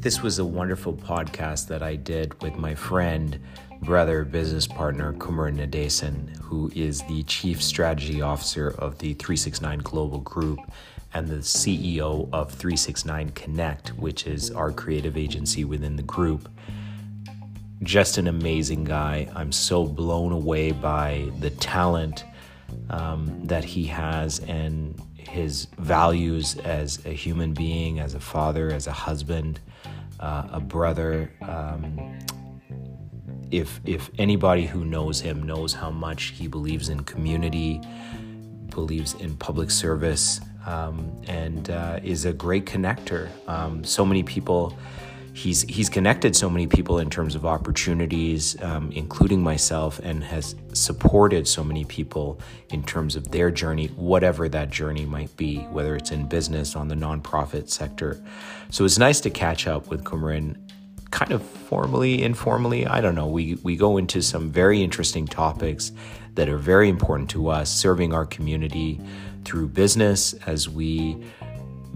This was a wonderful podcast that I did with my friend, brother, business partner, Kumar Nadesan, who is the Chief Strategy Officer of the 369 Global Group and the CEO of 369Konnect, which is our creative agency within the group. Just an amazing guy. I'm so blown away by the talent um, that he has and his values as a human being, as a father, as a husband uh, a brother. Um, if if anybody who knows him knows how much he believes in community, believes in public service, um, and uh, is a great connector. Um, so many people he's he's connected so many people in terms of opportunities, um, including myself, and has supported so many people in terms of their journey, whatever that journey might be, whether it's in business, on the nonprofit sector. So it's nice to catch up with Kumaran, kind of formally, informally. I don't know. We we go into some very interesting topics that are very important to us, serving our community through business as we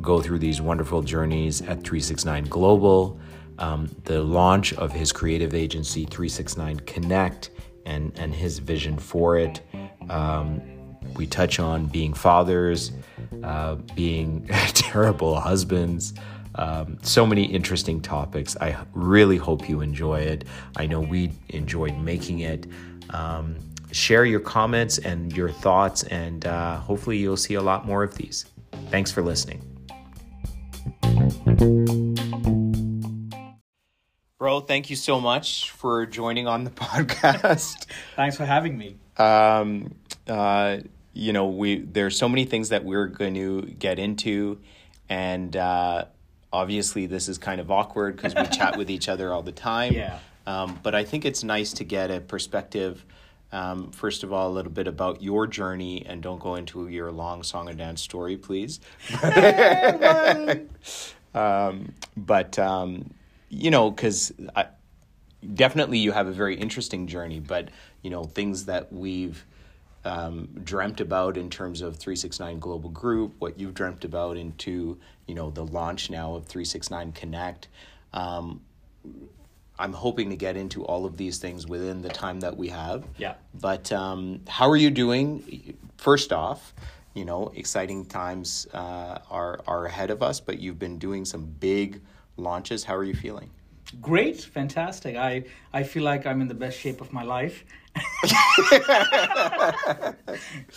go through these wonderful journeys at 369 Global, um, the launch of his creative agency 369Konnect and, and his vision for it. Um, we touch on being fathers, uh, being terrible husbands. Um, so many interesting topics. I really hope you enjoy it. I know we enjoyed making it. Um, share your comments and your thoughts, and uh, hopefully, you'll see a lot more of these. Thanks for listening. Bro, thank you so much for joining on the podcast. Thanks for having me. Um, uh, you know, we there's so many things that we're going to get into, and uh, obviously this is kind of awkward because we chat with each other all the time. Yeah. Um, but I think it's nice to get a perspective. Um, first of all, a little bit about your journey, and don't go into your long song and dance story, please. um, but um, you know, because definitely you have a very interesting journey, but you know, things that we've um, dreamt about in terms of 369 Global Group, what you've dreamt about into, you know, the launch now of 369Konnect. Um, I'm hoping to get into all of these things within the time that we have. Yeah. But um, how are you doing? First off, you know, exciting times uh, are are ahead of us, but you've been doing some big launches. How are you feeling? Great, fantastic. I I feel like I'm in the best shape of my life.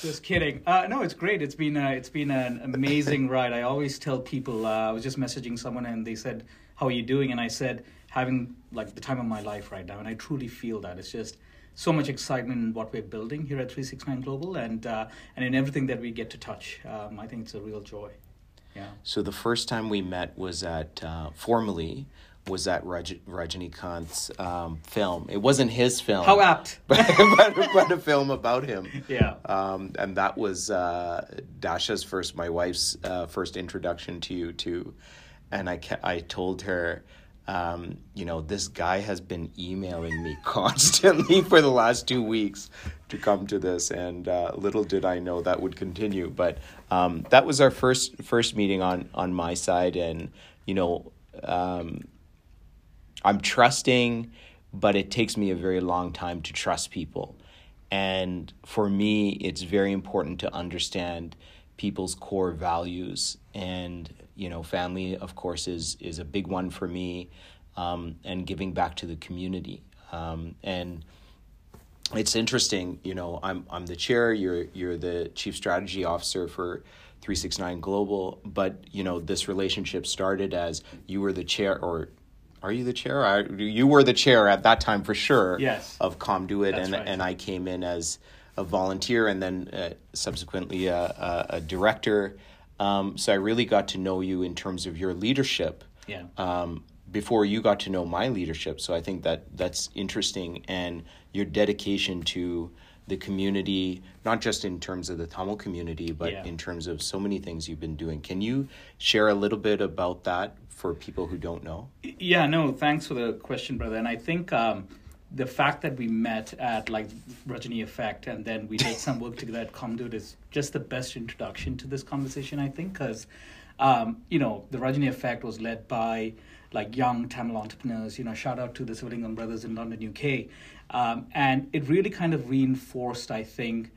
just kidding. Uh, no, it's great. It's been a, it's been an amazing ride. I always tell people. Uh, I was just messaging someone and they said, "How are you doing?" And I said, "Having like the time of my life right now." And I truly feel that. It's just so much excitement in what we're building here at 369 Global and uh, and in everything that we get to touch. Um, I think it's a real joy. Yeah. So the first time we met was at uh, formally was at Raj- Rajinikanth's um, film. It wasn't his film. How apt. but, but, but, a film about him. Yeah. Um, and that was uh, Dasha's first, my wife's uh, first introduction to you too. And I, ca- I told her, um, you know, this guy has been emailing me constantly for the last two weeks to come to this, and uh, little did I know that would continue. But um, that was our first first meeting on on my side, and you know, um, I'm trusting, but it takes me a very long time to trust people, and for me, it's very important to understand people's core values and you know family of course is is a big one for me um, and giving back to the community um, and it's interesting you know i'm i'm the chair you're you're the chief strategy officer for 369 global but you know this relationship started as you were the chair or are you the chair I, you were the chair at that time for sure yes of comduit That's and right. and i came in as a volunteer and then uh, subsequently a, a, a director. Um, so I really got to know you in terms of your leadership. Yeah. Um, before you got to know my leadership, so I think that that's interesting, and your dedication to the community, not just in terms of the Tamil community, but Yeah. in terms of so many things you've been doing. Can you share a little bit about that for people who don't know? Yeah, no, thanks for the question, brother. And I think um, the fact that we met at like Rajani Effect and then we did some work together at Comduit is just the best introduction to this conversation, I think, because um, you know the Rajani Effect was led by like young Tamil entrepreneurs. You know, shout out to the Sivalingam brothers in London, UK, um, and it really kind of reinforced, I think,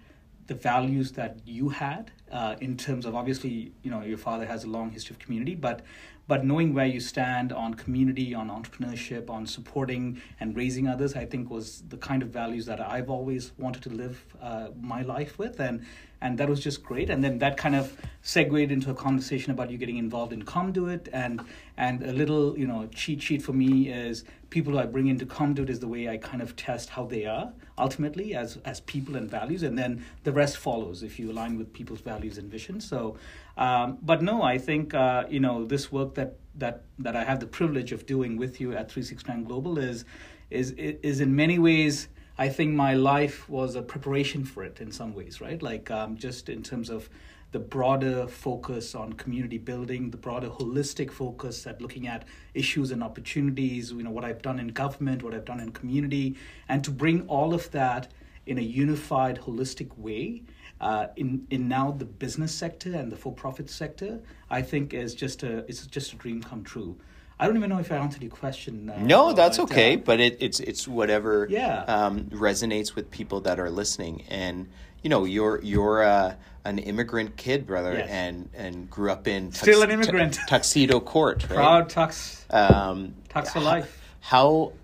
the values that you had uh, in terms of obviously, you know, your father has a long history of community, but but knowing where you stand on community, on entrepreneurship, on supporting and raising others, I think was the kind of values that I've always wanted to live uh, my life with, and and that was just great. And then that kind of segued into a conversation about you getting involved in Comduit, and and a little you know cheat sheet for me is people who I bring into Comduit is the way I kind of test how they are ultimately as as people and values, and then the rest follows if you align with people's values and vision. So um, but no, I think uh, you know this work that that that I have the privilege of doing with you at 369 Global is is is in many ways. I think my life was a preparation for it in some ways, right? Like um, just in terms of the broader focus on community building, the broader holistic focus at looking at issues and opportunities, you know, what I've done in government, what I've done in community, and to bring all of that in a unified, holistic way uh, in in now the business sector and the for profit sector, I think is just a it's just a dream come true. I don't even know if I answered your question. Uh, no, that's but, okay, uh, but it, it's it's whatever yeah. um, resonates with people that are listening. And you know, you're you're uh, an immigrant kid, brother, yes. and and grew up in tux- still an immigrant tuxedo court, right? proud tux um, tux for life. How,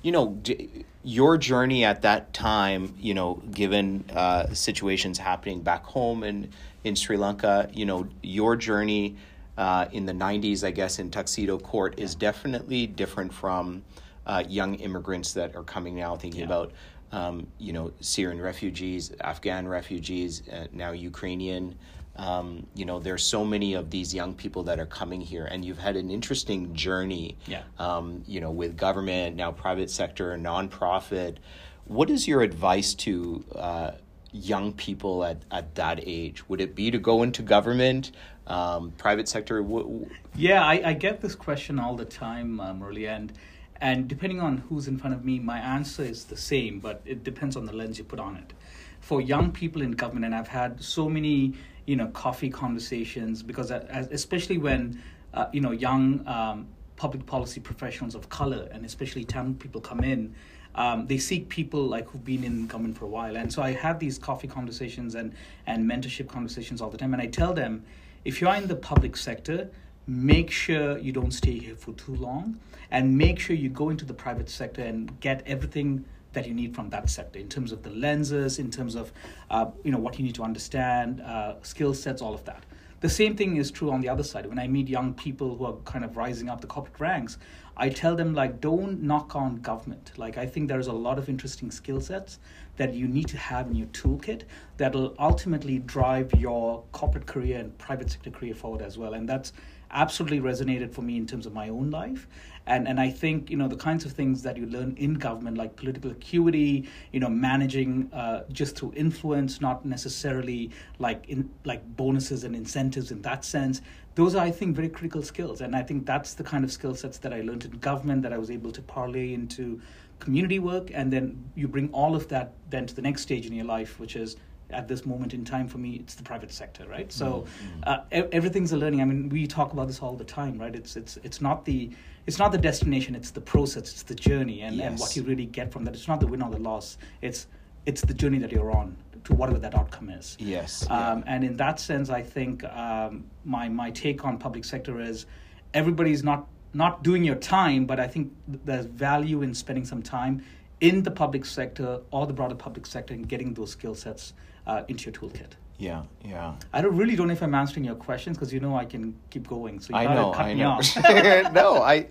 you know, your journey at that time, you know, given uh, situations happening back home in in Sri Lanka, you know, your journey uh, in the '90s, I guess, in Tuxedo Court is definitely different from uh, young immigrants that are coming now, thinking yeah. about, um, you know, Syrian refugees, Afghan refugees, uh, now Ukrainian. Um, you know, there's so many of these young people that are coming here, and you've had an interesting journey. Yeah. Um, you know, with government now, private sector, nonprofit. What is your advice to uh, young people at, at that age? Would it be to go into government, um, private sector? yeah, I, I, get this question all the time, um, and and depending on who's in front of me, my answer is the same, but it depends on the lens you put on it. For young people in government, and I've had so many you know coffee conversations because especially when uh, you know young um, public policy professionals of color and especially Tamil people come in. Um, they seek people like who've been in government for a while, and so I have these coffee conversations and and mentorship conversations all the time. And I tell them, if you're in the public sector, make sure you don't stay here for too long, and make sure you go into the private sector and get everything that you need from that sector in terms of the lenses, in terms of uh, you know what you need to understand, uh, skill sets, all of that. The same thing is true on the other side. When I meet young people who are kind of rising up the corporate ranks, I tell them like don't knock on government. Like I think there's a lot of interesting skill sets that you need to have in your toolkit that'll ultimately drive your corporate career and private sector career forward as well. And that's absolutely resonated for me in terms of my own life and and I think you know the kinds of things that you learn in government, like political acuity, you know, managing uh, just through influence, not necessarily like in like bonuses and incentives in that sense. Those are, I think, very critical skills, and I think that's the kind of skill sets that I learned in government that I was able to parlay into community work, and then you bring all of that then to the next stage in your life, which is at this moment in time for me it's the private sector right so mm-hmm. uh, everything's a learning i mean we talk about this all the time right it's it's it's not the it's not the destination it's the process it's the journey and, yes. and what you really get from that it's not the win or the loss it's it's the journey that you're on to whatever that outcome is yes um, yeah. and in that sense i think um, my my take on public sector is everybody's not not doing your time but i think there's value in spending some time in the public sector or the broader public sector and getting those skill sets uh, into your toolkit yeah, yeah. I don't really don't know if I'm answering your questions because you know I can keep going. So you I know, cut I know. no, I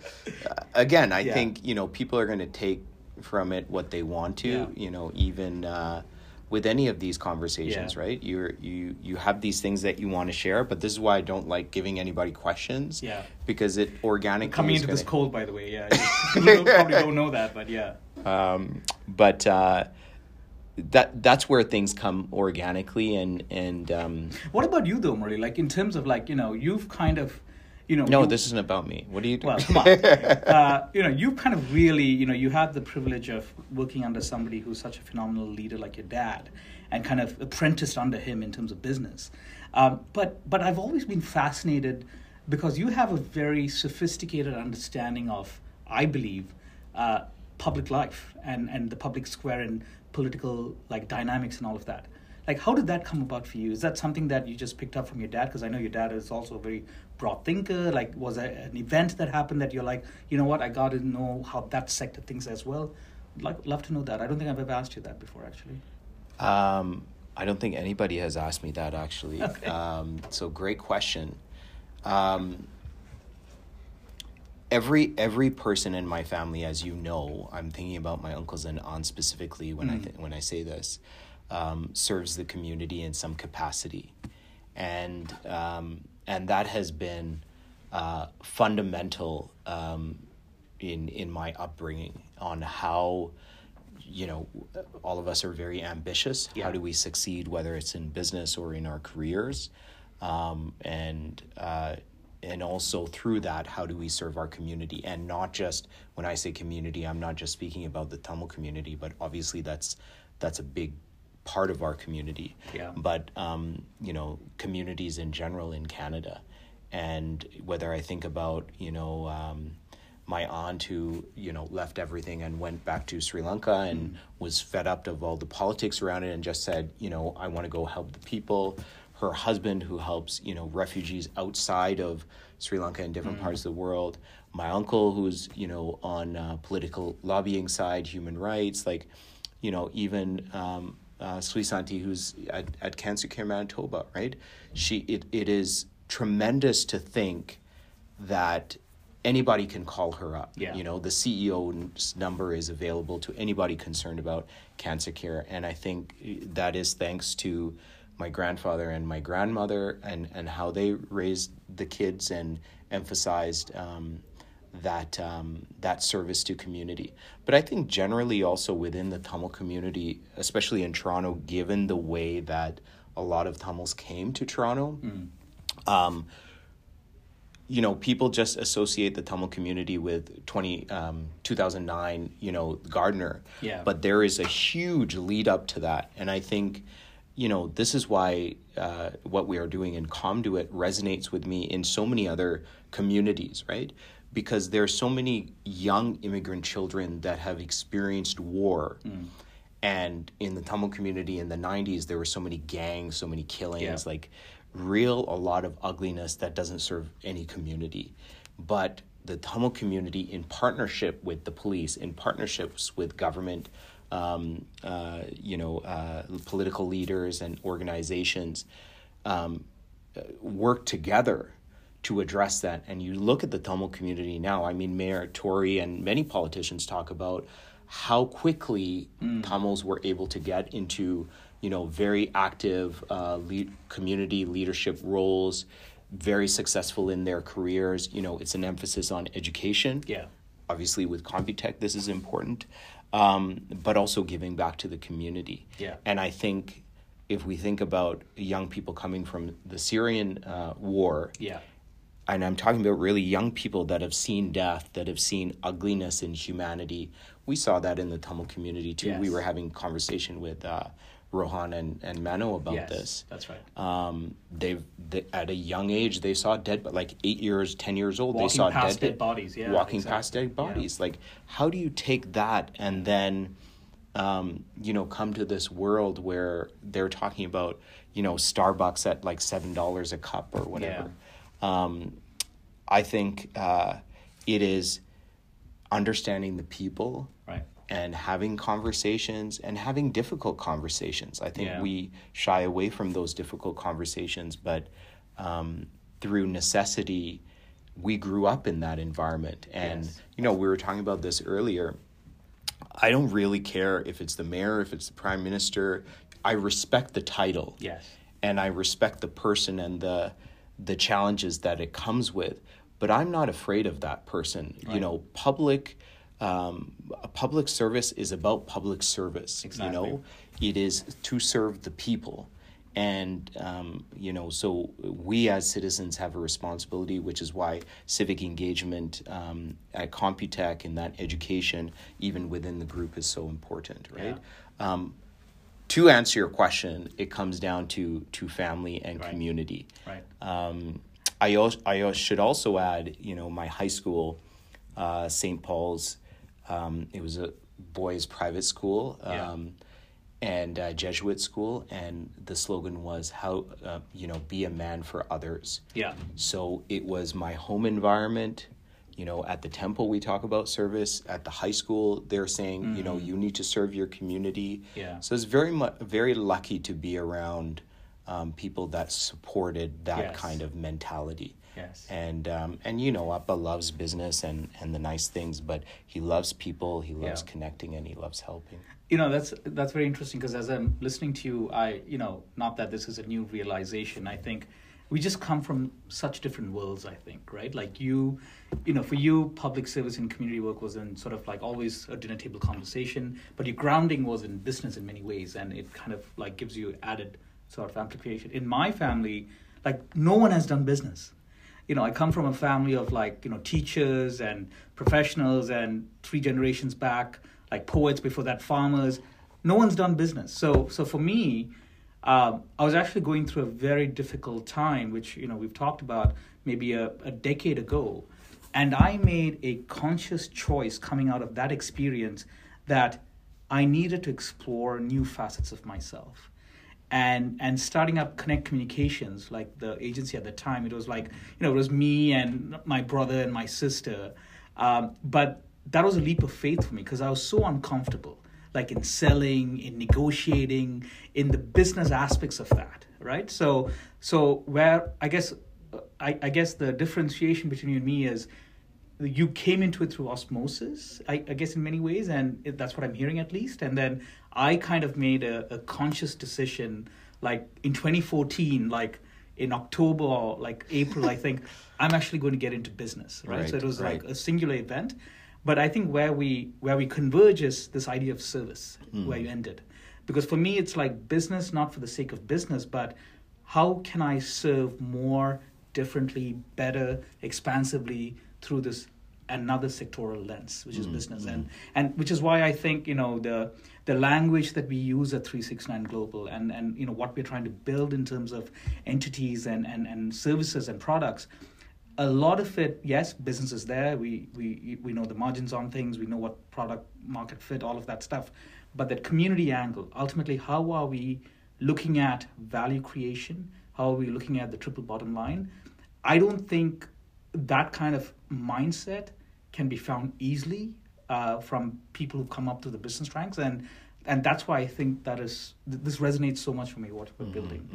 again, I yeah. think you know people are going to take from it what they want to. Yeah. You know, even uh, with any of these conversations, yeah. right? You you you have these things that you want to share, but this is why I don't like giving anybody questions. Yeah, because it organically coming into gonna... this cold, by the way. Yeah, people probably don't know that, but yeah. Um, but. Uh, that that's where things come organically and and um, what about you though Murray like in terms of like you know you've kind of you know. No, you- this isn't about me. What do you do? well, come on. uh, you know, you kind of really, you know, you have the privilege of working under somebody who's such a phenomenal leader like your dad, and kind of apprenticed under him in terms of business. Um, but but I've always been fascinated because you have a very sophisticated understanding of, I believe, uh, public life and and the public square and political like dynamics and all of that. Like, how did that come about for you? Is that something that you just picked up from your dad? Because I know your dad is also a very broad thinker. Like, was there an event that happened that you're like, you know what, I got to know how that sector thinks as well? Like, love to know that. I don't think I've ever asked you that before, actually. Um, I don't think anybody has asked me that actually. Okay. Um, so great question. Um, every every person in my family, as you know, I'm thinking about my uncles and aunts specifically when I th- when I say this, um, serves the community in some capacity, and um, and that has been uh, fundamental um, in in my upbringing on how you know all of us are very ambitious. Yeah. how do we succeed whether it's in business or in our careers? Um, and uh, and also through that how do we serve our community? And not just when i say community i'm not just speaking about the tamil community but obviously that's that's a big part of our community. Yeah. but um, you know communities in general in canada. And whether i think about you know um, my aunt who you know left everything and went back to Sri Lanka and was fed up of all the politics around it and just said you know I want to go help the people her husband who helps you know refugees outside of Sri Lanka and different parts of the world my uncle who's you know on uh, political lobbying side human rights like you know even um, uh, Suisanti who's at, at Cancer Care Manitoba right she it, it is tremendous to think that anybody can call her up. Yeah. You know, the CEO's number is available to anybody concerned about cancer care. And I think that is thanks to my grandfather and my grandmother and, and how they raised the kids and emphasized um, that um, that service to community. But I think generally also within the Tamil community, especially in Toronto, given the way that a lot of Tamils came to Toronto, um, you know, people just associate the Tamil community with 20, um, 2009, you know, Gardiner. Yeah. But there is a huge lead up to that. And I think, you know, this is why uh, what we are doing in Conduit resonates with me in so many other communities, right? Because there are so many young immigrant children that have experienced war. And in the Tamil community in the 90s, there were so many gangs, so many killings, Yeah. like real a lot of ugliness that doesn't serve any community. But the Tamil community, in partnership with the police, in partnerships with government, um, uh, you know, uh, political leaders and organizations, um, uh, work together to address that. And you look at the Tamil community now. I mean, Mayor Tory and many politicians talk about how quickly Tamils were able to get into, you know, very active uh, lead, community leadership roles, very successful in their careers. You know, it's an emphasis on education Yeah. obviously with Computech this is important um, but also giving back to the community Yeah. and i think if we think about young people coming from the syrian uh, war Yeah. and i'm talking about really young people that have seen death that have seen ugliness in humanity we saw that in the tamil community too we were having conversation with uh, rohan and, and mano about yes. this That's right. um, they've they, at a young age they saw dead, but like eight years, ten years old, they saw past dead, dead bodies, yeah, walking exactly. past dead Yeah. bodies. Like, how do you take that and then, um, you know, come to this world where they're talking about, you know, Starbucks at like seven dollars a cup or whatever? Um, I think uh, it is understanding the people. And having conversations and having difficult conversations. I think Yeah. we shy away from those difficult conversations, but um, through necessity, we grew up in that environment. And, Yes. you know, we were talking about this earlier. I don't really care if it's the mayor, if it's the prime minister. I respect the title Yes. and I respect the person and the the challenges that it comes with. But I'm not afraid of that person. You know, public um, a public service is about public service. Exactly. You know, it is to serve the people, and um, you know so we as citizens have a responsibility which is why civic engagement um, at computech and that education even within the group is so important right Yeah. um, to answer your question it comes down to to family and Right. community Right. um, I, al- I should also add, you know, my high school, uh, St. Paul's, um, it was a boys' private school Yeah. um, and uh, Jesuit school, and the slogan was how, uh, you know, be a man for others. Yeah. So it was my home environment. You know, at the temple we talk about service. At the high school, they're saying, you know, you need to serve your community. Mm-hmm. Yeah. So it's very much very lucky to be around um, people that supported that Yes. kind of mentality. Yes. And um, and you know, Appa loves business and and the nice things, but he loves people. He loves Yeah. connecting and he loves helping. you know that's that's very interesting because as i'm listening to you i you know not that this is a new realization i think we just come from such different worlds i think right like you you know for you public service and community work was in sort of like always a dinner table conversation but your grounding was in business in many ways and it kind of like gives you added sort of amplification in my family like no one has done business you know, I come from a family of like, you know, teachers and professionals and three generations back, like poets before that, farmers. No one's done business. So, so for me, um, I was actually going through a very difficult time, which, you know, we've talked about maybe a, a decade ago. And I made a conscious choice coming out of that experience that I needed to explore new facets of myself and and starting up connect communications like the agency at the time it was like you know it was me and my brother and my sister. Um, but that was a leap of faith for me because i was so uncomfortable like in selling in negotiating in the business aspects of that right? So so where i guess uh, i, I guess the differentiation between you and me is you came into it through osmosis, I, I guess, in many ways, and it, that's what I'm hearing at least. And then I kind of made a, a conscious decision, like in 2014, like in October or like April, I think I'm actually going to get into business, right? so it was like a singular event, but I think where we where we converge is this idea of service, hmm. where you ended, because for me it's like business not for the sake of business, but how can I serve more differently, better, expansively through this another sectoral lens, which is mm, business, mm. and and which is why I think you know the the language that we use at 369 Global and and you know what we're trying to build in terms of entities and and and services and products. A lot of it, yes, business is there. We we we know the margins on things. We know what product market fit, all of that stuff. But that community angle, ultimately, how are we looking at value creation? How are we looking at the triple bottom line? I don't think that kind of mindset can be found easily uh, from people who come up to the business ranks, and and that's why I think that is th- this resonates so much for me. What we're building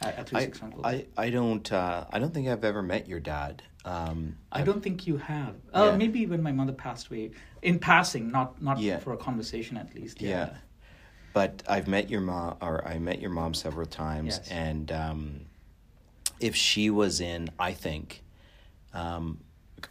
at, at Mm-hmm, I, 369 Global. I, I don't uh, I don't think I've ever met your dad. Um, I don't think you have. Uh, Yeah. Maybe when my mother passed away, in passing, not not Yeah. for a conversation at least. yeah. Yeah. But I've met your mom, or I met your mom several times, Yes. and um, if she was in, I think, um,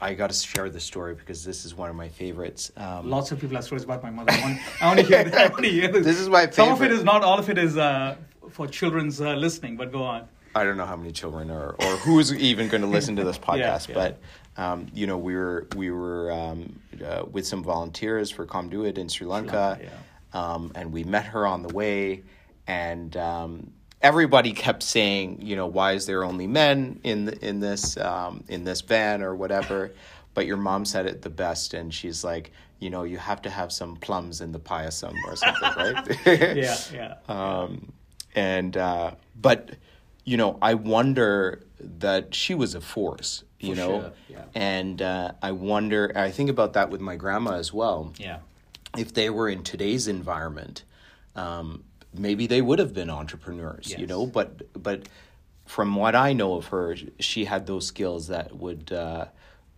I got to share the story because this is one of my favorites. Um, Lots of people have stories about my mother. I want, I want to hear. I want to hear this. This is my favorite. Some of it is not. All of it is uh, for children's uh, listening. But go on. I don't know how many children are, or who's even going to listen to this podcast, yeah. but um, you know, we were we were um, uh, with some volunteers for Comduit in Sri Lanka, Lanka, um, and we met her on the way, and um, everybody kept saying, you know, why is there only men in the, in this um, in this van or whatever, but your mom said it the best, and she's like, you know, you have to have some plums in the payasam or something, right? Yeah, yeah. um, and uh, but you know i wonder that she was a force you For know sure, yeah. and uh, i wonder i think about that with my grandma as well yeah. if they were in today's environment um, maybe they would have been entrepreneurs you know but but from what i know of her she had those skills that would uh,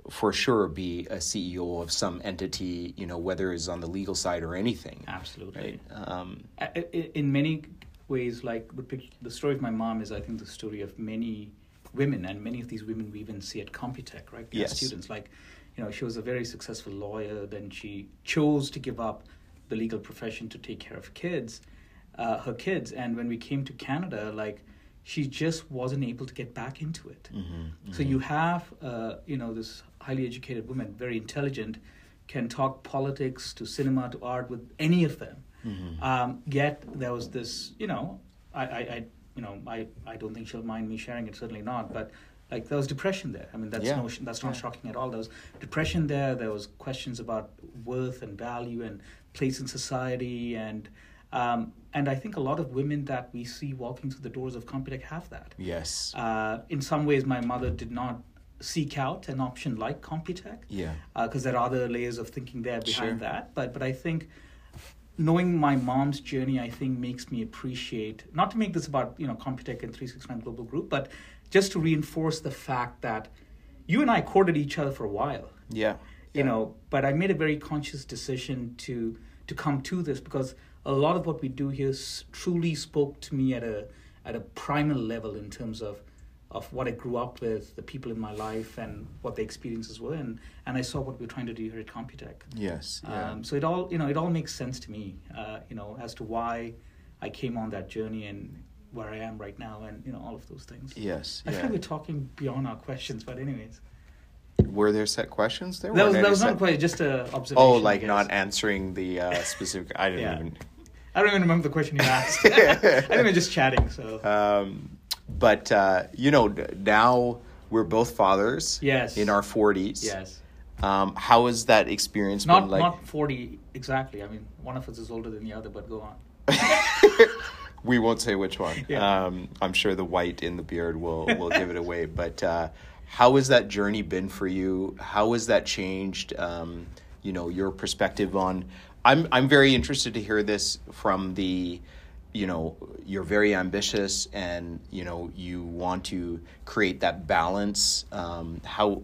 for sure be a ceo of some entity you know whether it's on the legal side or anything Absolutely. right um, in many ways, like the story of my mom is, I think, the story of many women, and many of these women we even see at Computech, right? They're Yes. students. Like, you know, she was a very successful lawyer. Then she chose to give up the legal profession to take care of kids, uh, her kids. And when we came to Canada, like, she just wasn't able to get back into it. Mm-hmm, So you have, uh, you know, this highly educated woman, very intelligent, can talk politics to cinema to art with any of them. Mm-hmm. Um, yet there was this, you know, I, I, I, you know, I, I don't think she'll mind me sharing it. Certainly not. But like there was depression there. I mean, that's Yeah. no, that's not Yeah. shocking at all. There was depression there. There was questions about worth and value and place in society and. Um, and I think a lot of women that we see walking through the doors of Computech have that. Yes. Uh, in some ways, my mother did not seek out an option like Computech yeah. because there are other layers of thinking there behind Sure. that. But but I think knowing my mom's journey, I think makes me appreciate not to make this about you know Computech and three six nine Global Group, but just to reinforce the fact that you and I courted each other for a while Yeah. you know but i made a very conscious decision to to come to this because a lot of what we do here s- truly spoke to me at a at a primal level in terms of of what i grew up with the people in my life and what the experiences were and and i saw what we're trying to do here at computech Yes. Yeah. um, so it all you know it all makes sense to me uh, you know as to why i came on that journey and where i am right now and you know all of those things yes. i yeah. feel we're talking beyond our questions but anyways Were there set questions? There that was that was not quite just a observation Oh, like not answering the uh, specific. I didn't Yeah. even. I don't even remember the question you asked. I think we're just chatting. So Um, but uh, you know, now we're both fathers. Yes. In our forties. yes, Um, how has that experience not been like? not forty exactly. I mean, one of us is older than the other, but go on. we won't say which one. Yeah. Um, I'm sure the white in the beard will will give it away. But uh, how has that journey been for you? How has that changed? Um, you know, your perspective on. I'm I'm very interested to hear this from the. You know, you're very ambitious, and you know you want to create that balance. Um, how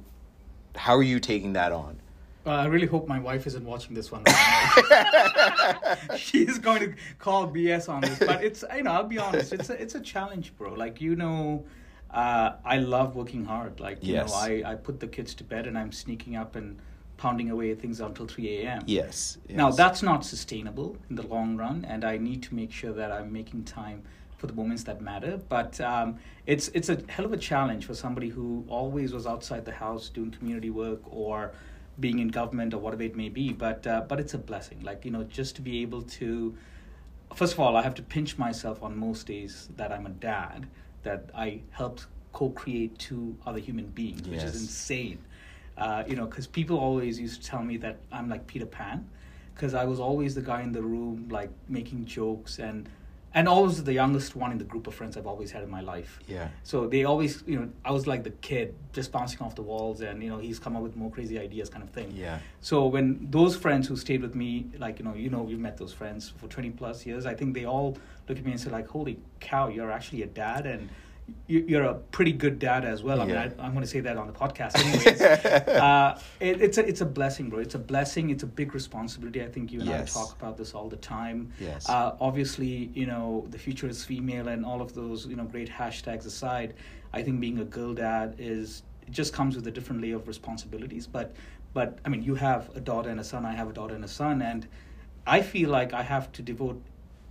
how are you taking that on? Uh, I really hope my wife isn't watching this one. She's going to call BS on this, but it's you know I'll be honest. It's a, it's a challenge, bro. Like you know, uh, I love working hard. Like you Yes. know, I I put the kids to bed and I'm sneaking up and pounding away at things until three a.m. Yes. Now that's not sustainable in the long run, and I need to make sure that I'm making time for the moments that matter. But um, it's it's a hell of a challenge for somebody who always was outside the house doing community work or being in government or whatever it may be. But uh, but it's a blessing. Like you know, just to be able to. First of all, I have to pinch myself on most days that I'm a dad, that I helped co-create two other human beings, which is insane. Uh, you know, because people always used to tell me that I'm like Peter Pan, because I was always the guy in the room, like making jokes and and always the youngest one in the group of friends I've always had in my life. Yeah. So they always, you know, I was like the kid just bouncing off the walls, and you know, he's come up with more crazy ideas, kind of thing. Yeah. So when those friends who stayed with me, like you know, you know, we've met those friends for twenty plus years. I think they all look at me and say like, "Holy cow, you're actually a dad, and you're a pretty good dad as well." I Yeah. mean, I, I'm going to say that on the podcast, anyways. uh, it, it's a it's a blessing, bro. It's a blessing. It's a big responsibility. I think you and Yes. I talk about this all the time. Yes. Uh, obviously, you know, the future is female, and all of those, you know, great hashtags aside, I think being a girl dad is it just comes with a different layer of responsibilities. But, but I mean, you have a daughter and a son. I have a daughter and a son, and I feel like I have to devote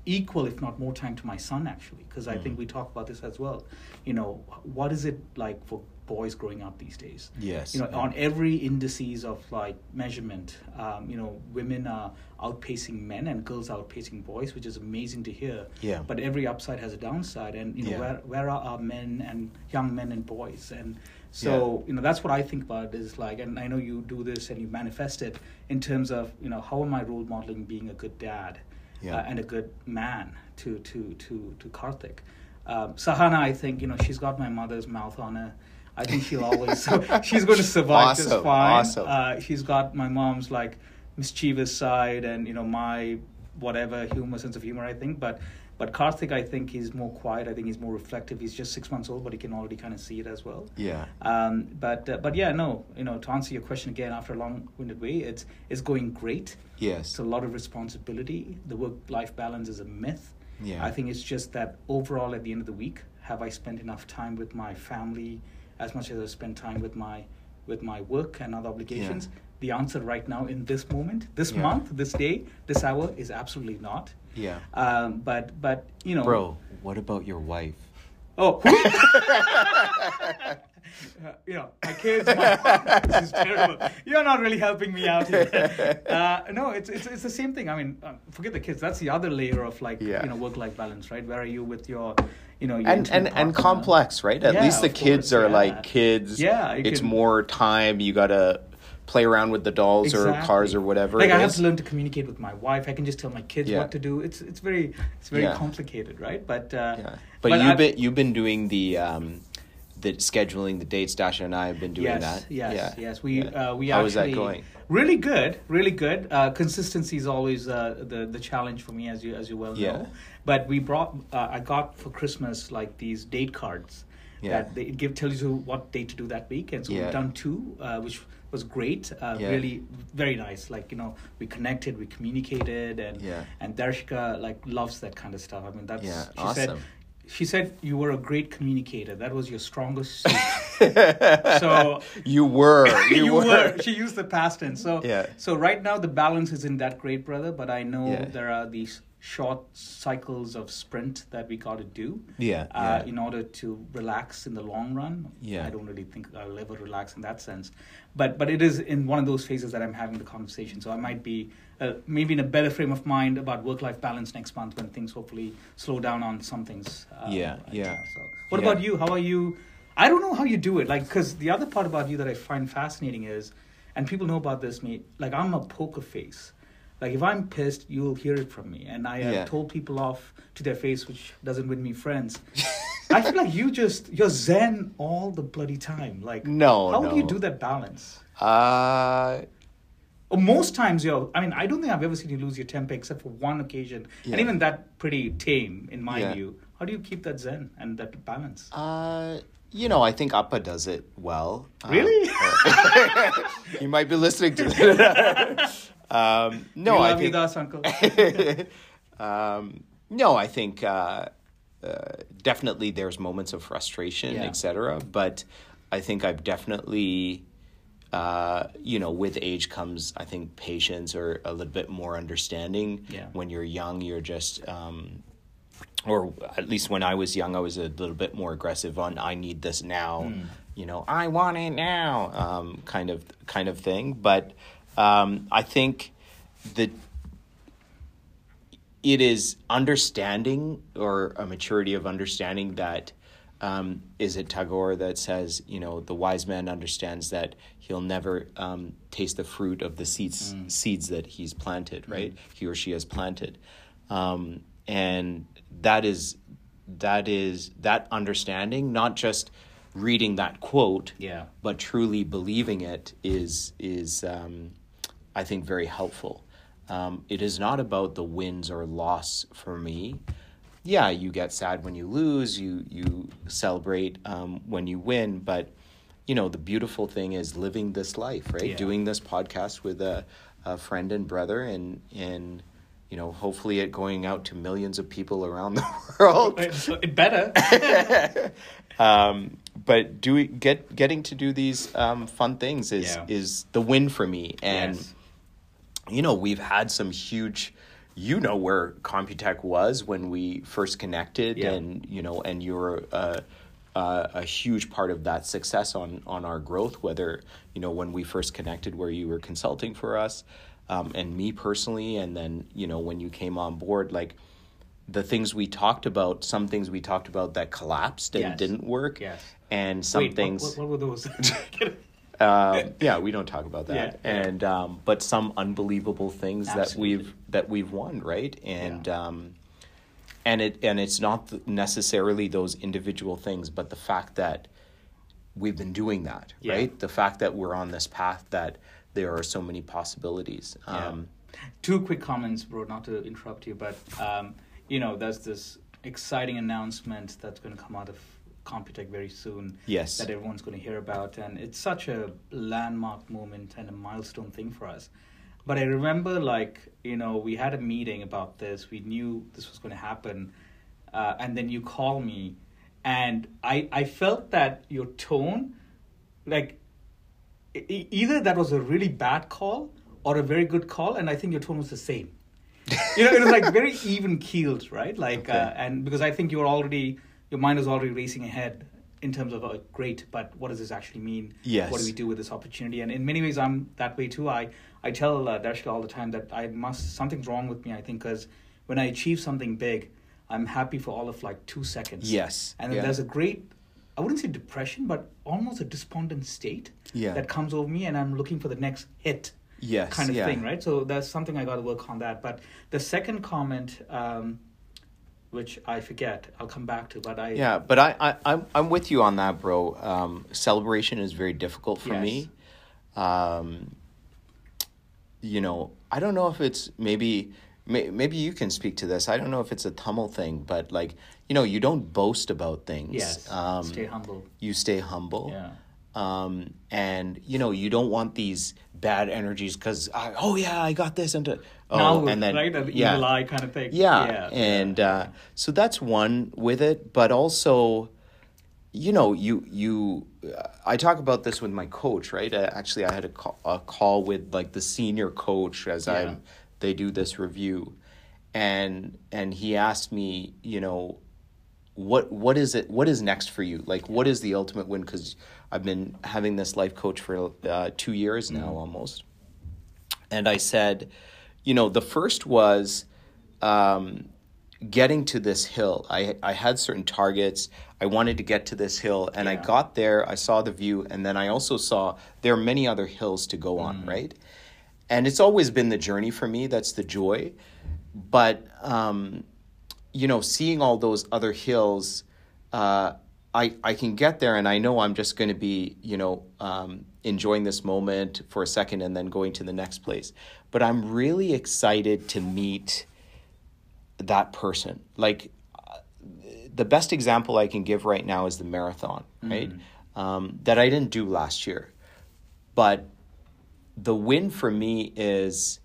equal, if not more, time to my son actually, because I Mm. think we talk about this as well. You know, what is it like for boys growing up these days? Yes. you know on every indices of like measurement um, you know women are outpacing men and girls outpacing boys which is amazing to hear Yeah. but every upside has a downside and you know Yeah. where where are our men and young men and boys and so you know that's what i think about is like and i know you do this and you manifest it in terms of you know how am i role modeling being a good dad Yeah. uh, and a good man to to to to karthik um, sahana i think you know she's got my mother's mouth on her I think she'll always. So she's going to survive Awesome, fine. awesome. Uh, she's got my mom's like mischievous side, and you know my whatever humor, sense of humor. I think, but but Karthik, I think he's more quiet. I think he's more reflective. He's just six months old, but he can already kind of see it as well. Yeah. Um, but uh, but yeah, no, you know, to answer your question again after a long-winded way, it's it's going great. Yes. It's a lot of responsibility. The work-life balance is a myth. Yeah. I think it's just that overall, at the end of the week, have I spent enough time with my family as much as I spend time with my with my work and other obligations? The answer right now, in this moment, this Yeah. month, this day, this hour, is absolutely not. Yeah. Um, but but you know, Bro, what about your wife? Oh. Uh, you know, my kids. My, this is terrible. You're not really helping me out here. Uh, no, it's, it's it's the same thing. I mean, uh, forget the kids. That's the other layer of like Yeah. you know work life balance, right? Where are you with your, you know, and and and complex, right? At Yeah, least the kids course, are yeah. like kids. Yeah, it's can- more time. You gotta play around with the dolls or cars or whatever. Like I have to learn to communicate with my wife. I can just tell my kids Yeah. what to do. It's it's very it's very Yeah. complicated, right? But uh, Yeah. But, you've I- been you've been doing the um, the scheduling the dates. Dasha and I have been doing yes, that. Yes, yeah. yes. We Yeah. uh, we How actually is that going? really good, really good. Uh, consistency is always uh, the the challenge for me, as you as you well Yeah. know. But we brought uh, I got for Christmas like these date cards Yeah. that they give tells you what date to do that week, and so we've done two, uh, which was great. Uh, Yeah. Really, very nice. Like you know, we connected, we communicated, and Yeah. and Darshika like loves that kind of stuff. I mean, that's Yeah, she said. She said you were a great communicator. That was your strongest suit. so you were. You, you, were. were. She used the past tense. So Yeah. So right now the balance isn't that great, brother. But I know Yeah. there are these short cycles of sprint that we got to do. Yeah, Uh, yeah. In order to relax in the long run. Yeah. I don't really think I'll ever relax in that sense. But but it is in one of those phases that I'm having the conversation. So I might be. Uh, maybe in a better frame of mind about work-life balance next month when things hopefully slow down on some things. Uh, Yeah, right yeah. now. So, what Yeah. about you? How are you? I don't know how you do it. Like, because the other part about you that I find fascinating is, and people know about this, me. Like, I'm a poker face. Like, if I'm pissed, you'll hear it from me, and I have Yeah. told people off to their face, which doesn't win me friends. I feel like you just you're zen all the bloody time. Like, No, how do you do that balance? Uh, most times you're. I mean, I don't think I've ever seen you lose your temper except for one occasion, Yeah. and even that pretty tame in my Yeah. view. How do you keep that zen and that balance? uh, you know, I think Appa does it well. Um, Really? you might be listening to it. um, no, I think you, Das uncle. um, no, I think uh, uh, definitely there's moments of frustration, Yeah. etc. But I think I've definitely, uh, you know, with age comes, I think, patience or a little bit more understanding. Yeah. When you're young, you're just, um, or at least when I was young, I was a little bit more aggressive on I need this now. Hmm. You know, I want it now, um, kind of kind of thing. But um, I think that it is understanding or a maturity of understanding that um, is it Tagore that says you know the wise man understands that he'll never um, taste the fruit of the seeds seeds that he's planted right? He or she has planted. Um, and that is that is that understanding not just reading that quote Yeah. but truly believing it is is um, I think very helpful. Um, it is not about the wins or loss for me. Yeah, you get sad when you lose. You you celebrate um, when you win, but you know the beautiful thing is living this life, right? Yeah. Doing this podcast with a, a friend and brother, and and you know hopefully it going out to millions of people around the world it, it better. um, but do get getting to do these um, fun things is Yeah. is the win for me and Yes. You know we've had some huge you know where computech was when we first connected Yeah. and you know and you're a, a, a huge part of that success on on our growth whether you know when we first connected where you were consulting for us um, and me personally and then you know when you came on board like the things we talked about some things we talked about that collapsed and Yes. didn't work Yes. and some Wait, what- things What, what, were those? um, yeah, we don't talk about that. Yeah. And um, but some unbelievable things that we've that we've won, right? And Yeah. um, and it and it's not necessarily those individual things, but the fact that we've been doing that, Yeah. right? The fact that we're on this path that there are so many possibilities. Um, Two quick comments, bro. Not to interrupt you, but um, you know, there's this exciting announcement that's going to come out of Computech very soon. Yes. That everyone's going to hear about, and it's such a landmark moment and a milestone thing for us. But I remember, like, you know, we had a meeting about this. We knew this was going to happen, uh, and then you call me, and I I felt that your tone, like e- either that was a really bad call or a very good call, and I think your tone was the same. you know, it was like very even keeled, right? Like, Okay. uh, and because I think you were already your mind is already racing ahead in terms of uh, great, but what does this actually mean? Yes. What do we do with this opportunity? And in many ways, I'm that way too. I I tell uh, Darshika all the time that I must something's wrong with me. I think because when I achieve something big, I'm happy for all of like two seconds. Yes. And then Yeah. there's a great, I wouldn't say depression, but almost a despondent state Yeah. that comes over me, and I'm looking for the next hit Yes. kind of yeah. thing, right? So that's something I got to work on that. But the second comment, um, which I forget, I'll come back to. But I Yeah, but I, I I'm I'm with you on that, bro. Um, celebration is very difficult for Yes. me. Um, you know, I don't know if it's maybe may, maybe you can speak to this. I don't know if it's a Tamil thing, but like you know, you don't boast about things. yes, Um, stay humble. You stay humble. Yeah. Um, and you know, you don't want these bad energies because oh yeah, I got this and oh, now, and then right, an yeah, eye kind of thing. yeah, yeah. and Uh, so that's one with it, but also, you know, you you. Uh, I talk about this with my coach, right? Uh, actually, I had a call, a call with like the senior coach as Yeah. I they do this review, and and he asked me, you know, what what is it? What is next for you? Like, what is the ultimate win? Because I've been having this life coach for uh, two years now, almost. And I said, you know, the first was um, getting to this hill. I I had certain targets. I wanted to get to this hill, and I got there. I saw the view, and then I also saw there are many other hills to go on, right? And it's always been the journey for me. That's the joy, but um, you know, seeing all those other hills, uh, I I can get there, and I know I'm just going to be, you know, um, enjoying this moment for a second, and then going to the next place. But I'm really excited to meet that person. Like uh, the best example I can give right now is the marathon, right? Um, that I didn't do last year, but the win for me is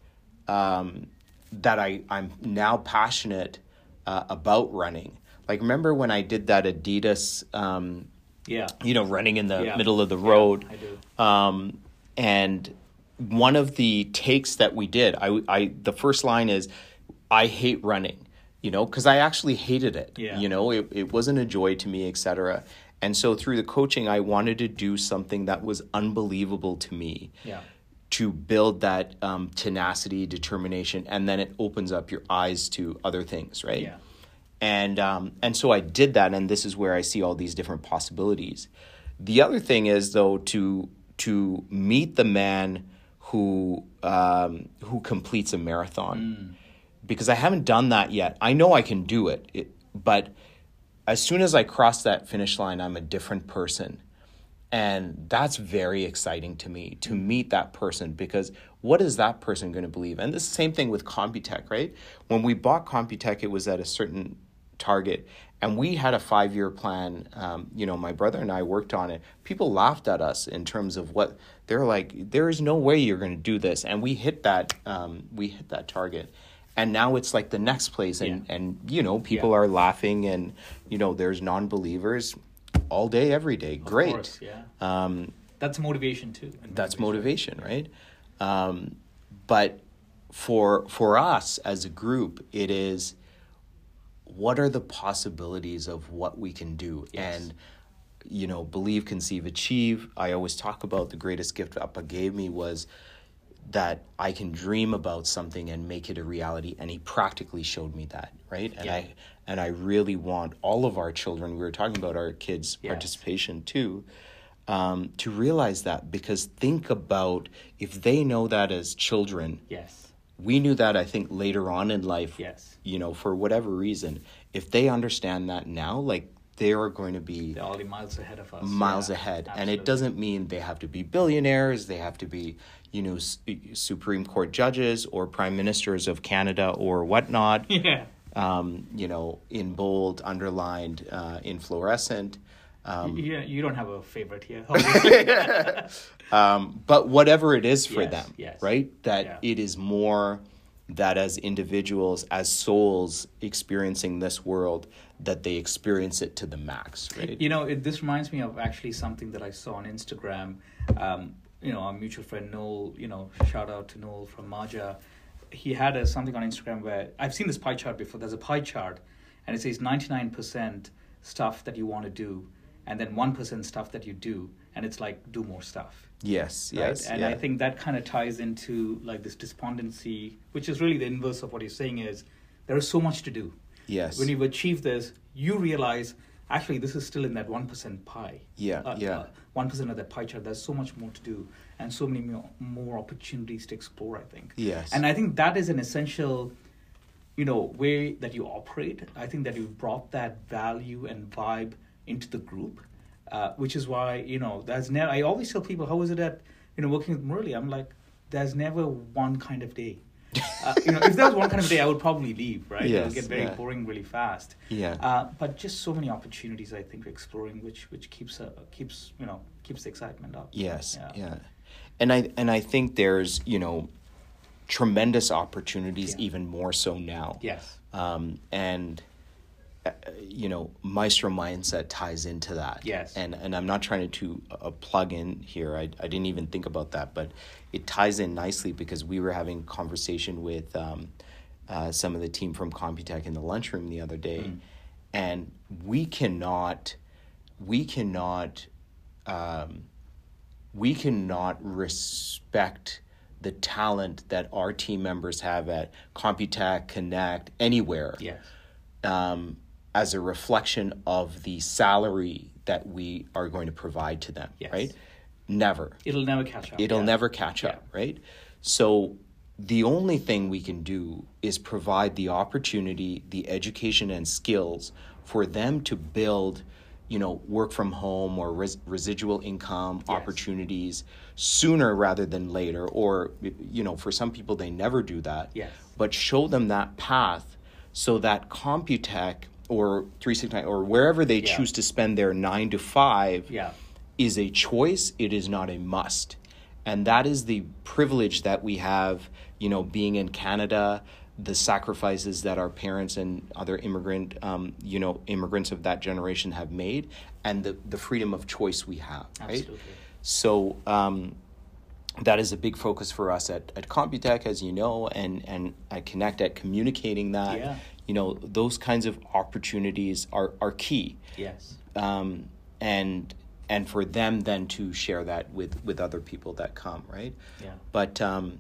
um, that I I'm now passionate uh, about running. Like remember when I did that Adidas, um, yeah, you know, running in the Yeah. middle of the Yeah, road. I do. Um, and one of the takes that we did, I, I the first line is, "I hate running," you know, because I actually hated it. Yeah. You know, it it wasn't a joy to me, etc. And so through the coaching, I wanted to do something that was unbelievable to me yeah, to build that um, tenacity, determination, and then it opens up your eyes to other things, right? Yeah. And um, and so I did that, and this is where I see all these different possibilities. The other thing is though to to meet the man who um, who completes a marathon, because I haven't done that yet. I know I can do it, it but as soon as I cross that finish line, I'm a different person. And that's very exciting to me to meet that person because what is that person going to believe? And the same thing with Computech, right? When we bought Computech, it was at a certain target and we had a five year plan. Um, you know, my brother and I worked on it. People laughed at us in terms of what they're like, there is no way you're going to do this. And we hit that, um, we hit that target. And now it's like the next place, and, Yeah. and you know, people Yeah. are laughing, and you know, there's non believers all day, every day. Great. Course, yeah. Um, That's motivation too. and that's motivation, right? Um, but for for us as a group, it is what are the possibilities of what we can do Yes. and you know believe conceive achieve i always talk about the greatest gift appa gave me was that i can dream about something and make it a reality and he practically showed me that right and Yeah. i and i really want all of our children we were talking about our kids Yes. participation too um, to realize that because think about if they know that as children Yes. we knew that i think later on in life Yes. you know for whatever reason if they understand that now like they are going to be They're already miles ahead of us. miles Yeah, ahead and it doesn't mean they have to be billionaires they have to be you know s- supreme court judges or prime ministers of canada or whatnot Yeah. Um, you know in bold underlined uh, in fluorescent um, yeah, you don't have a favorite here. um, but whatever it is for Yes, them yes. right that Yeah. it is more that as individuals as souls experiencing this world that they experience it to the max right You know, it, this reminds me of actually something that I saw on Instagram. Um, you know, our mutual friend Noel. You know, shout out to Noel from Maja. He had a, something on Instagram where I've seen this pie chart before. There's a pie chart, and it says 99% stuff that you want to do and then 1% stuff that you do and it's like do more stuff Yes, right? yes. and yeah. i think that kind of ties into like this despondency which is really the inverse of what you're saying is there is so much to do yes. when you've achieved this you realize actually this is still in that 1% pie Yeah, uh, yeah. uh, 1% of that pie chart there's so much more to do and so many more, more opportunities to explore i think yes. and I think that is an essential, you know, way that you operate. I think that you've brought that value and vibe into the group, uh, which is why you know there's never. I always tell people, how is it that, you know working with Murali? I'm like, there's never one kind of day. Uh, you know, if there was one kind of day, I would probably leave. Right? Yes, It'll get very yeah. boring really fast. yeah. Uh, but just so many opportunities, I think, we're exploring, which which keeps uh, keeps you know keeps the excitement up. Yes, Yeah. yeah. And I and I think there's, you know, tremendous opportunities Yeah. even more so now. Yes. Um, and uh, you know, Maestro mindset ties into that. Yes. And and I'm not trying to uh, plug in here. I I didn't even think about that, but it ties in nicely because we were having conversation with um, uh, some of the team from Computech in the lunchroom the other day, Mm. and we cannot, we cannot, um, we cannot respect the talent that our team members have at Computech, Connect, anywhere Yes. um, as a reflection of the salary that we are going to provide to them, Yes. right? Never. It'll never catch up. It'll yeah. never catch up, right? So the only thing we can do is provide the opportunity, the education and skills for them to build, you know, work from home or res- residual income Yes. opportunities sooner rather than later or you know, for some people they never do that. Yes. But show them that path so that Computech or 369 or wherever they Yeah. choose to spend their 9 to 5 Yeah. is a choice it is not a must and that is the privilege that we have you know being in canada the sacrifices that our parents and other immigrant um, you know immigrants of that generation have made and the, the freedom of choice we have right so um, that is a big focus for us at, at Computech, as you know, and, and at Connect at communicating that. Yeah. You know, those kinds of opportunities are, are key Yes. um, and and for them then to share that with with other people that come right Yeah. but um,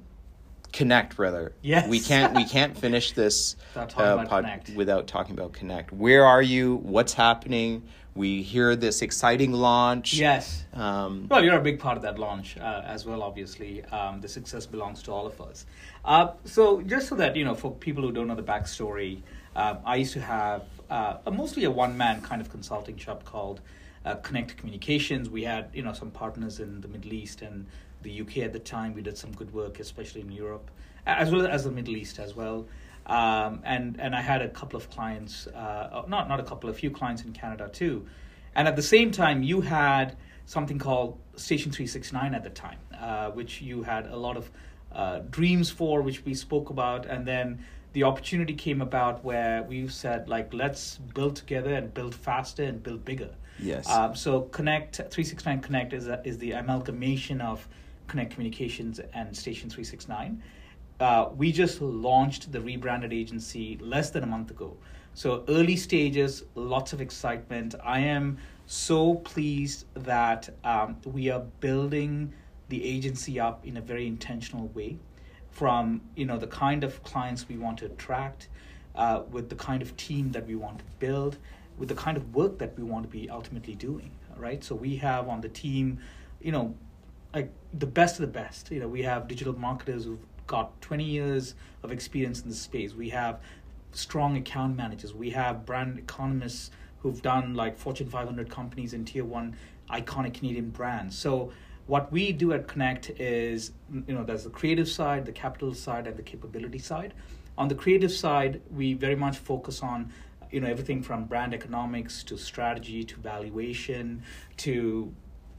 connect rather Yes. we can't we can't finish this Without talking about Connect. without talking about connect where are you what's happening we hear this exciting launch Yes. um, Well, you're a big part of that launch uh, as well. Obviously, um, the success belongs to all of us. Uh, so, just so that you know, for people who don't know the backstory, uh, I used to have uh, a, mostly a one-man kind of consulting shop called uh, Connect Communications. We had you know some partners in the Middle East and the UK at the time. We did some good work, especially in Europe, as well as the Middle East as well. Um, and and I had a couple of clients, uh, not not a couple, a few clients in Canada too. And at the same time, you had something called Station 369 at the time, uh, which you had a lot of uh, dreams for, which we spoke about. And then the opportunity came about where we said, like, let's build together and build faster and build bigger. Yes. Um, so Connect 369Konnect is, a, is the amalgamation of Connect Communications and Station 369. Uh, we just launched the rebranded agency less than a month ago. So early stages, lots of excitement. I am so pleased that um, we are building the agency up in a very intentional way from you know the kind of clients we want to attract uh, with the kind of team that we want to build with the kind of work that we want to be ultimately doing right so we have on the team you know like the best of the best. You know we have digital marketers who've got 20 years of experience in the space. We have strong account managers. We have brand economists who've done like fortune 500 companies in tier one iconic canadian brands. So what we do at connect is you know there's the creative side the capital side and the capability side. On the creative side we very much focus on you know everything from brand economics to strategy to valuation to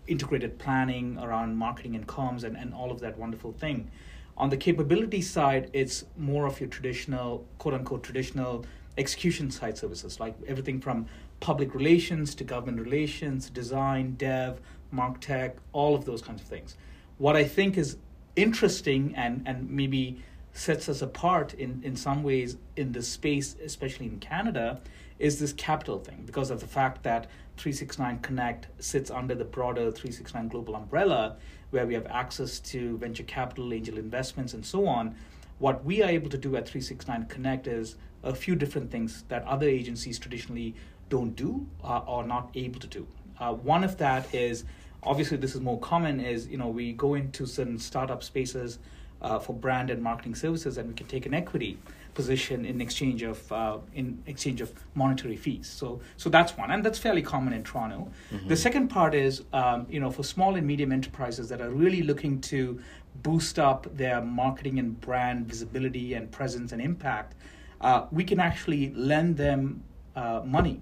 integrated planning around marketing and comms and, and all of that wonderful thing. On the capability side it's more of your traditional quote unquote traditional execution side services like everything from public relations to government relations design dev martech all of those kinds of things. What i think is interesting and and maybe sets us apart in in some ways in this space especially in canada is this capital thing because of the fact that 369Konnect sits under the broader 369 Global umbrella, where we have access to venture capital, angel investments, and so on. What we are able to do at 369Konnect is a few different things that other agencies traditionally don't do uh, or not able to do. Uh, one of that is obviously this is more common is you know we go into certain startup spaces uh, for brand and marketing services and we can take an equity position in exchange of uh, in exchange of monetary fees. So so that's one, and that's fairly common in Toronto. Mm-hmm. The second part is um, you know for small and medium enterprises that are really looking to boost up their marketing and brand visibility and presence and impact, uh, we can actually lend them uh, money.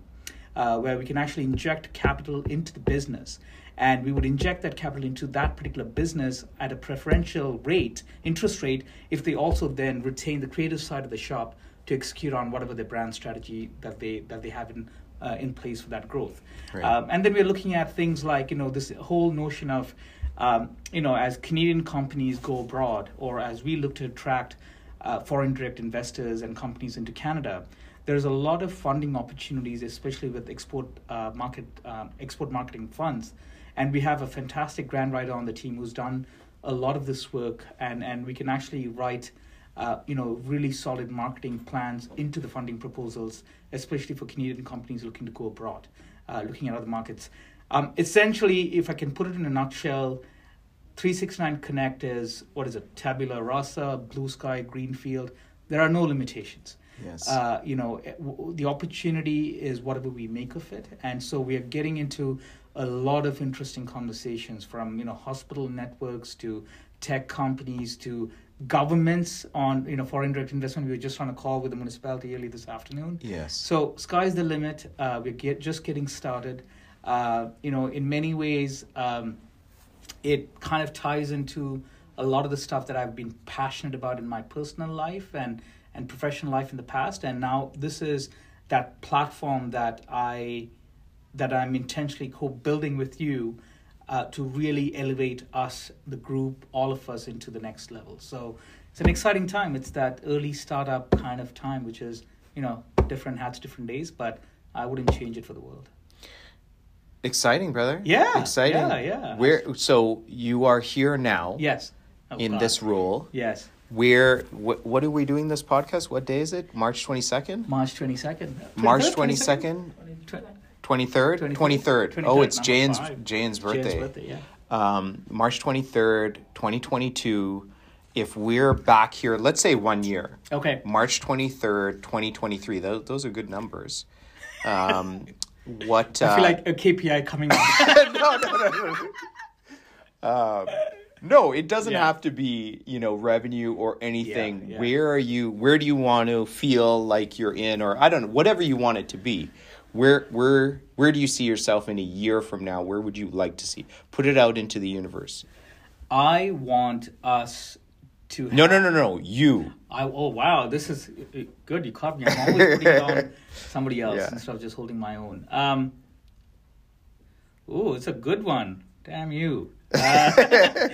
Uh, where we can actually inject capital into the business and we would inject that capital into that particular business at a preferential rate, interest rate, if they also then retain the creative side of the shop to execute on whatever their brand strategy that they that they have in uh, in place for that growth. Right. Um, and then we're looking at things like you know this whole notion of um, you know as Canadian companies go abroad or as we look to attract uh, foreign direct investors and companies into Canada there's a lot of funding opportunities, especially with export uh, market um, export marketing funds, and we have a fantastic grant writer on the team who's done a lot of this work, and, and we can actually write, uh, you know, really solid marketing plans into the funding proposals, especially for Canadian companies looking to go abroad, uh, looking at other markets. Um, essentially, if I can put it in a nutshell, 369Konnect is what is it? Tabula rasa, blue sky, greenfield. There are no limitations. Yes. Uh, you know, eh, the opportunity is whatever we make of it, and so we are getting into a lot of interesting conversations from you know hospital networks to tech companies to governments on you know foreign direct investment. We were just on a call with the municipality early this afternoon. Yes. So sky's the limit. Uh, we're get, just getting started. Uh, you know, in many ways, um, it kind of ties into a lot of the stuff that I've been passionate about in my personal life and and professional life in the past. And now this is that platform that I that I'm intentionally co-building with you uh, to really elevate us, the group, all of us into the next level. So it's an exciting time. It's that early startup kind of time, which is you know different hats, different days, but I wouldn't change it for the world. Exciting, brother. Yeah. Exciting. Yeah, yeah. Where so you are here now. Yes. Oh, in God. this role. Yes. Where what, what are we doing this podcast? What day is it? March 22nd? March 22nd. March 22nd? 23rd? 23rd. 23rd. Oh, it's Jane's Jane's birthday. Jane's birthday, yeah. Um, March 23rd, 2022. If we're back here, let's say one year. Okay. March 23rd, 2023. Those, those are good numbers. Um, what? Uh, I feel uh, like a KPI coming up. no, no, no, no. Uh, no, it doesn't yeah. have to be, you know, revenue or anything. Yeah, yeah. Where are you where do you want to feel like you're in or I don't know, whatever you want it to be where where where do you see yourself in a year from now? Where would you like to see? Put it out into the universe. I want us to. No, no, no, no. You. I oh wow, this is good. You caught me. I'm always putting on somebody else yeah. instead of just holding my own. Um. Oh, it's a good one. Damn you. Uh,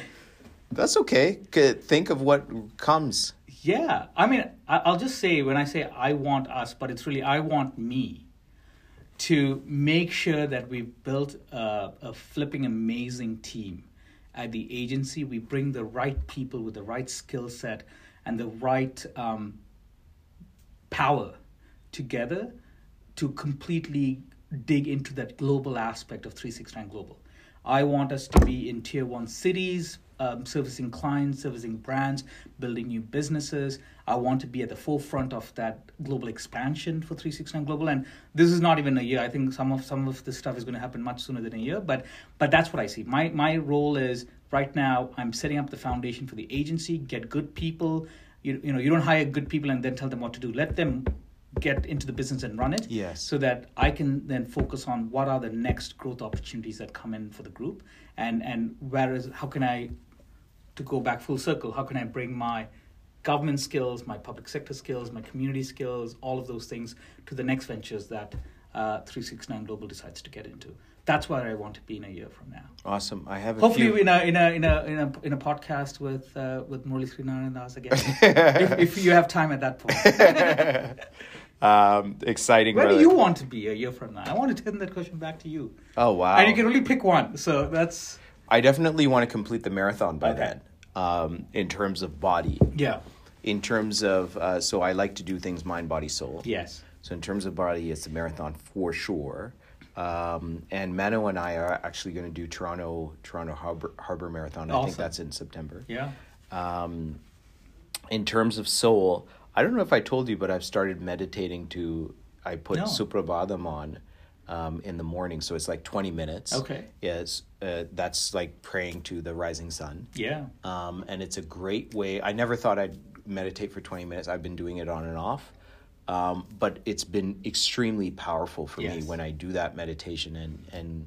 That's okay. Think of what comes. Yeah, I mean, I'll just say when I say I want us, but it's really I want me to make sure that we've built a, a, flipping amazing team at the agency. We bring the right people with the right skill set and the right um, power together to completely dig into that global aspect of 369 Global. I want us to be in tier one cities, um, servicing clients, servicing brands, building new businesses. I want to be at the forefront of that global expansion for 369 Global. And this is not even a year. I think some of some of this stuff is going to happen much sooner than a year. But but that's what I see. My my role is right now. I'm setting up the foundation for the agency. Get good people. You you know you don't hire good people and then tell them what to do. Let them get into the business and run it yes so that i can then focus on what are the next growth opportunities that come in for the group and and where is how can i to go back full circle, how can I bring my government skills, my public sector skills, my community skills, all of those things to the next ventures that uh, 369 Global decides to get into. That's where I want to be in a year from now. Awesome. I have hopefully few... in a in a in a in a in a podcast with uh, with Murali Srinaran Das again, if, if you have time at that point. um, exciting. Where do you want to be a year from now? I want to turn that question back to you. Oh wow! And you can only pick one. So that's I definitely want to complete the marathon by Okay. then. Um, in terms of body, yeah. in terms of uh, so I like to do things mind, body, soul. Yes. So in terms of body, it's a marathon for sure. Um, and Mano and I are actually going to do Toronto Toronto Harbor, Harbor Marathon. I think that's in September. Yeah. Um, in terms of soul, I don't know if I told you, but I've started meditating to. I put No. Suprabhadam on um, in the morning, so it's like twenty minutes. Okay. Yes, uh, that's like praying to the rising sun, Yeah. um, and it's a great way. I never thought I'd meditate for twenty minutes. I've been doing it on and off. Um, but it's been extremely powerful for me when I do that meditation and and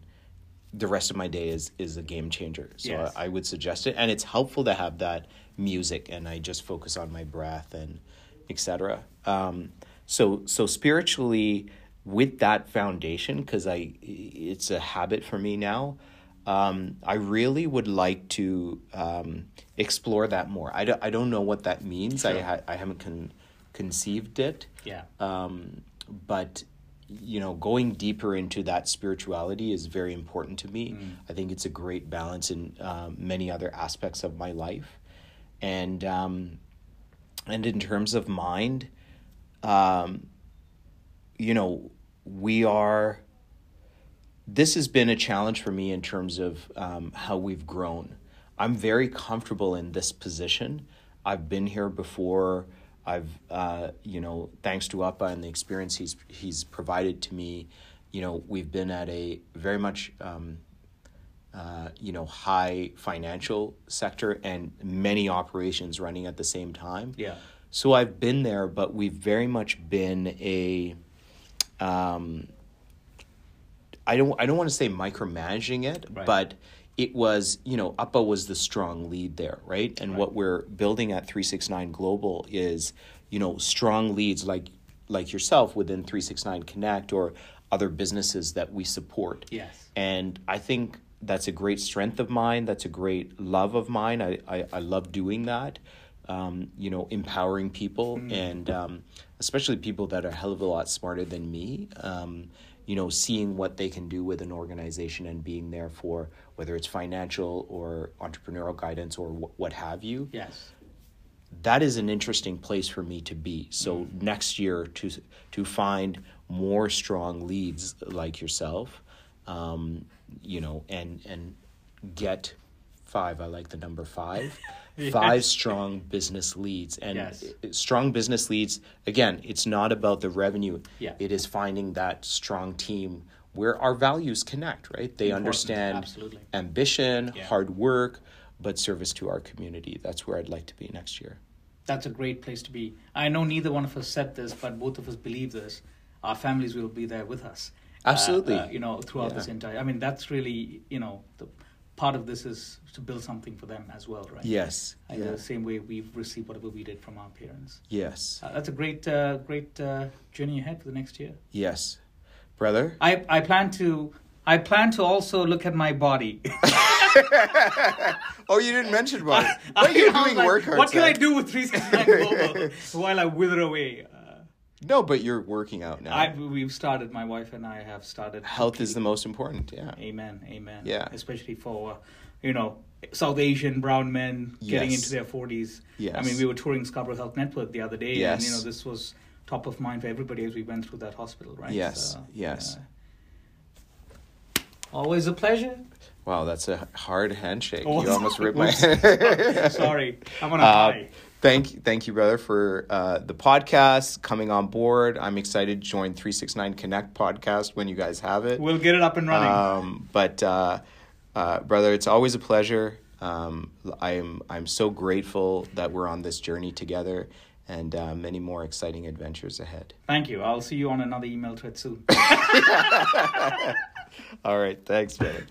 the rest of my day is is a game changer. So Yes. I, I would suggest it, and it's helpful to have that music, and I just focus on my breath and etc. Um, so so spiritually, with that foundation, because I it's a habit for me now. Um, I really would like to um, explore that more. I don't, I don't know what that means. I ha- I haven't con- conceived it Yeah. um, but you know going deeper into that spirituality is very important to me i think it's a great balance in um, many other aspects of my life and um, and in terms of mind um, you know we are this has been a challenge for me in terms of um, how we've grown. I'm very comfortable in this position. I've been here before. I've, uh, you know, thanks to Appa and the experience he's he's provided to me, you know, we've been at a very much, um, uh, you know, high financial sector and many operations running at the same time. Yeah. So I've been there, but we've very much been a. Um, I don't. I don't want to say micromanaging it, Right. but it was. You know, Appa was the strong lead there, right? And what we're building at three six nine Global is, you know, strong leads like like yourself within three six nine Connect or other businesses that we support. Yes. And I think that's a great strength of mine. That's a great love of mine. I, I, I love doing that. Um, you know, empowering people and um, especially people that are a hell of a lot smarter than me. Um, you know, seeing what they can do with an organization and being there for whether it's financial or entrepreneurial guidance or wh- what have you Yes. that is an interesting place for me to be. So next year to to find more strong leads like yourself, um, you know, and and get five. I like the number five. Five strong business leads and Yes. strong business leads. Again, it's not about the revenue. Yeah. It is finding that strong team where our values connect. Right? They Important, understand absolutely. ambition, Yeah. hard work, but service to our community. That's where I'd like to be next year. That's a great place to be. I know neither one of us said this, but both of us believe this. Our families will be there with us. Uh, Absolutely. uh, you know, throughout Yeah. this entire. I mean, that's really you know the part of this is to build something for them as well, right? Yes. And yeah. the same way we've received whatever we did from our parents. Yes. Uh, that's a great, uh, great uh, journey ahead for the next year. Yes. Brother? I I plan to. I plan to also look at my body. Oh, you didn't mention about it. I- But you're I was doing like, workouts. What can I do with 369 Global while I wither away? No, but you're working out now. I, we've started. My wife and I have started. Health is the most important. Yeah. Amen. Amen. Yeah. Especially for, uh, you know, South Asian brown men getting into their forties. Yes. I mean, we were touring Scarborough Health Network the other day, and you know, this was top of mind for everybody as we went through that hospital, right? Yes, yes. uh, always a pleasure. Wow, that's a hard handshake. Oh, you almost ripped my. Sorry, I'm on a Uh, high. Thank, thank you, brother, for uh, the podcast coming on board. I'm excited to join 369Konnect podcast when you guys have it. We'll get it up and running. Um, but uh, uh, brother, it's always a pleasure. Um, I'm I'm so grateful that we're on this journey together, and uh, many more exciting adventures ahead. Thank you. I'll see you on another email thread soon. All right, thanks, brother.